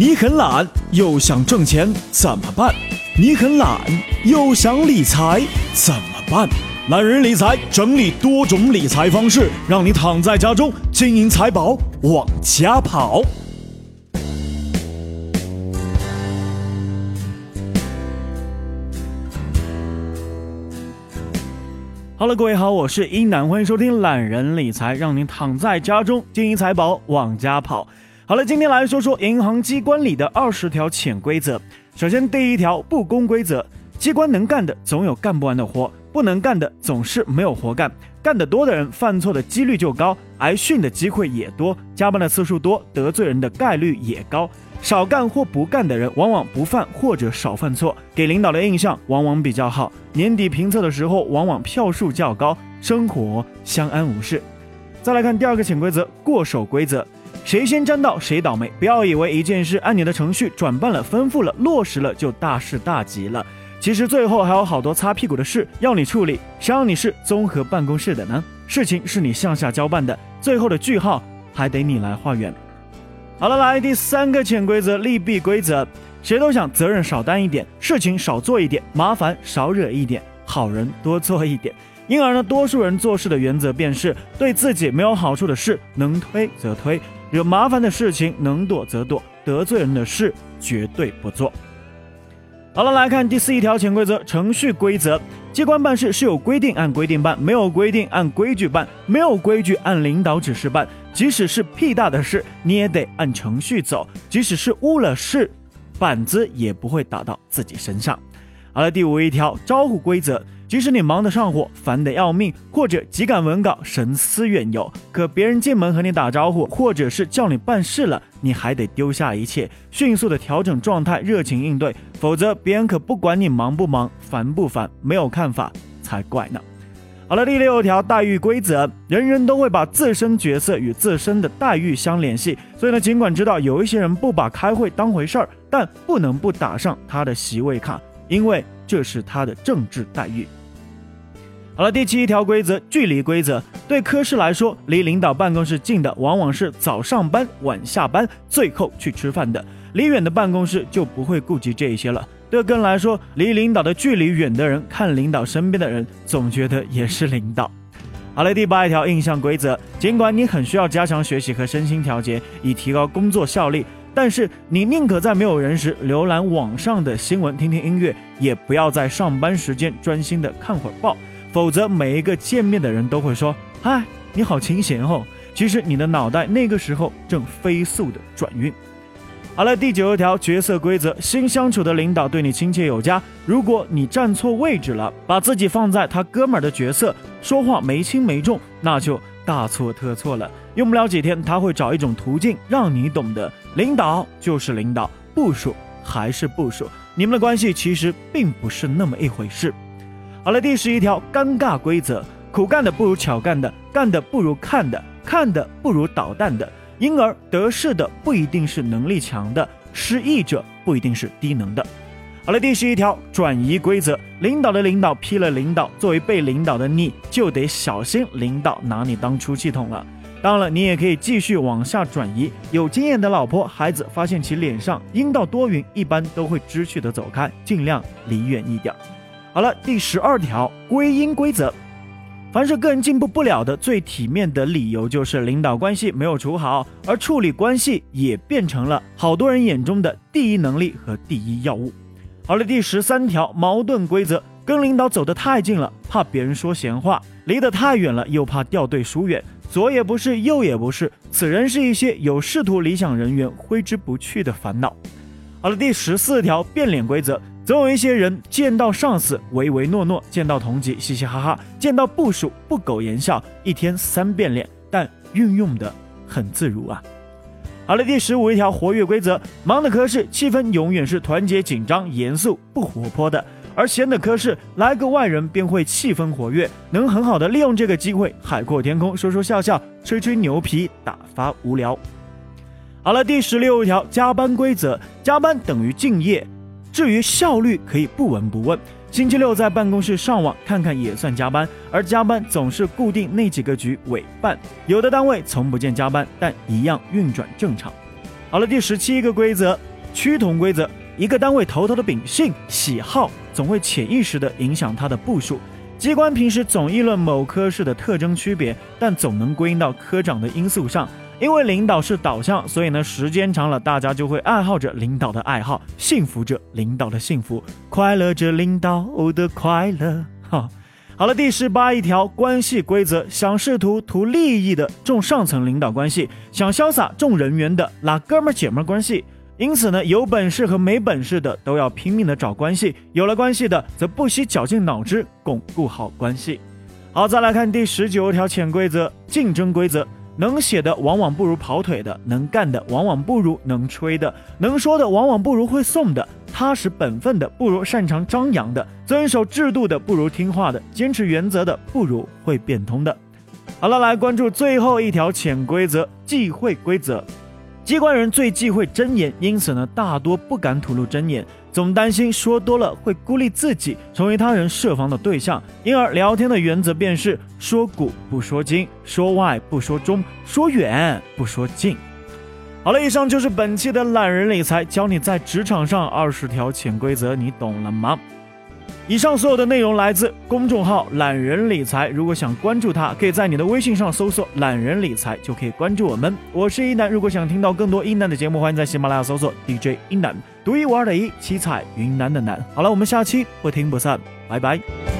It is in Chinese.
你很懒又想挣钱怎么办？你很懒又想理财怎么办？懒人理财整理多种理财方式，让你躺在家中，金银财宝往家跑。好了各位好，我是一南，欢迎收听懒人理财，让您躺在家中，金银财宝往家跑。好了，今天来说说银行机关里的二十条潜规则。首先，第一条不公规则：机关能干的总有干不完的活，不能干的总是没有活干。干得多的人犯错的几率就高，挨训的机会也多，加班的次数多，得罪人的概率也高。少干或不干的人，往往不犯或者少犯错，给领导的印象往往比较好。年底评测的时候，往往票数较高，生活相安无事。再来看第二个潜规则：过手规则，谁先沾到谁倒霉。不要以为一件事按你的程序转办了、吩咐了、落实了就大事大吉了，其实最后还有好多擦屁股的事要你处理。谁让你是综合办公室的呢？事情是你向下交办的，最后的句号还得你来画圆。好了，来第三个潜规则，利弊规则。谁都想责任少担一点，事情少做一点，麻烦少惹一点，好人多做一点。因而呢，多数人做事的原则便是对自己没有好处的事能推则推，惹麻烦的事情能躲则躲，得罪人的事绝对不做。好了，来看第四一条潜规则，程序规则。机关办事是有规定按规定办，没有规定按规矩办，没有规矩按领导指示办。即使是屁大的事，你也得按程序走；即使是误了事，板子也不会打到自己身上。好了，第五一条招呼规则：即使你忙得上火、烦得要命，或者急赶文稿、神思远游，可别人进门和你打招呼，或者是叫你办事了，你还得丢下一切，迅速的调整状态，热情应对，否则别人可不管你忙不忙、烦不烦，没有看法才怪呢。好了，第六条待遇规则，人人都会把自身角色与自身的待遇相联系，所以呢，尽管知道有一些人不把开会当回事儿，但不能不打上他的席位卡，因为这是他的政治待遇。好了，第七条规则，距离规则，对科室来说，离领导办公室近的往往是早上班晚下班，最后去吃饭的；离远的办公室就不会顾及这一些了。对个人来说，离领导的距离远的人，看领导身边的人，总觉得也是领导。好了，第八一条印象规则：尽管你很需要加强学习和身心调节，以提高工作效率，但是你宁可在没有人时浏览网上的新闻、听听音乐，也不要在上班时间专心的看会儿报，否则每一个见面的人都会说：“嗨，你好清闲哦。”其实你的脑袋那个时候正飞速的转运。好了，第九条角色规则：新相处的领导对你亲切有加，如果你站错位置了，把自己放在他哥们儿的角色，说话没轻没重，那就大错特错了。用不了几天，他会找一种途径让你懂得，领导就是领导，部署还是部署，你们的关系其实并不是那么一回事。好了，第十一条尴尬规则：苦干的不如巧干的，干的不如看的，看的不如捣蛋的。因而得势的不一定是能力强的，失意者不一定是低能的。好了，第十一条转移规则：领导的领导批了领导，作为被领导的你就得小心领导拿你当出气筒了。当然了，你也可以继续往下转移。有经验的老婆孩子发现其脸上阴道多云，一般都会知趣的走开，尽量离远一点。好了，第十二条归因规则。凡是个人进步不了的最体面的理由，就是领导关系没有处好，而处理关系也变成了好多人眼中的第一能力和第一要务。好了，第十三条矛盾规则：跟领导走得太近了，怕别人说闲话；离得太远了，又怕掉队疏远。左也不是，右也不是，此人是一些有仕途理想人员挥之不去的烦恼。好了，第十四条变脸规则。总有一些人见到上司唯唯诺诺，见到同级嘻嘻哈哈，见到部属不苟言笑，一天三变脸，但运用的很自如啊。好了，第十五一条活跃规则：忙的科室气氛永远是团结、紧张、严肃、不活泼的；而闲的科室来个外人便会气氛活跃，能很好的利用这个机会海阔天空，说说笑笑，吹吹牛皮，打发无聊。好了，第十六条加班规则：加班等于敬业。至于效率，可以不闻不问。星期六在办公室上网看看也算加班，而加班总是固定那几个局委办。有的单位从不见加班，但一样运转正常。好了，第十七个规则，趋同规则。一个单位头头的秉性、喜好，总会潜意识地影响他的部署。机关平时总议论某科室的特征区别，但总能归因到科长的因素上。因为领导是导向，所以呢，时间长了，大家就会爱好着领导的爱好，幸福着领导的幸福，快乐着领导的快乐。哈，好了，第十八一条关系规则：想试图图利益的重上层领导关系，想潇洒重人缘的拉哥们姐们关系。因此呢，有本事和没本事的都要拼命的找关系，有了关系的则不惜绞尽脑汁巩固好关系。好，再来看第十九条潜规则：竞争规则。能写的往往不如跑腿的，能干的往往不如能吹的，能说的往往不如会送的，踏实本分的不如擅长张扬的，遵守制度的不如听话的，坚持原则的不如会变通的。好了，来关注最后一条潜规则：忌讳规则。机关人最忌讳真言，因此呢，大多不敢吐露真言，总担心说多了会孤立自己，成为他人设防的对象。因而聊天的原则便是说古不说今，说外不说中，说远不说近。好了，以上就是本期的懒人理财，教你在职场上二十条潜规则，你懂了吗？以上所有的内容来自公众号“懒人理财”。如果想关注他，可以在你的微信上搜索“懒人理财”，就可以关注我们。我是一楠，如果想听到更多一楠的节目，欢迎在喜马拉雅搜索 DJ 一楠，独一无二的一，七彩云南的南。好了，我们下期不听不散，拜拜。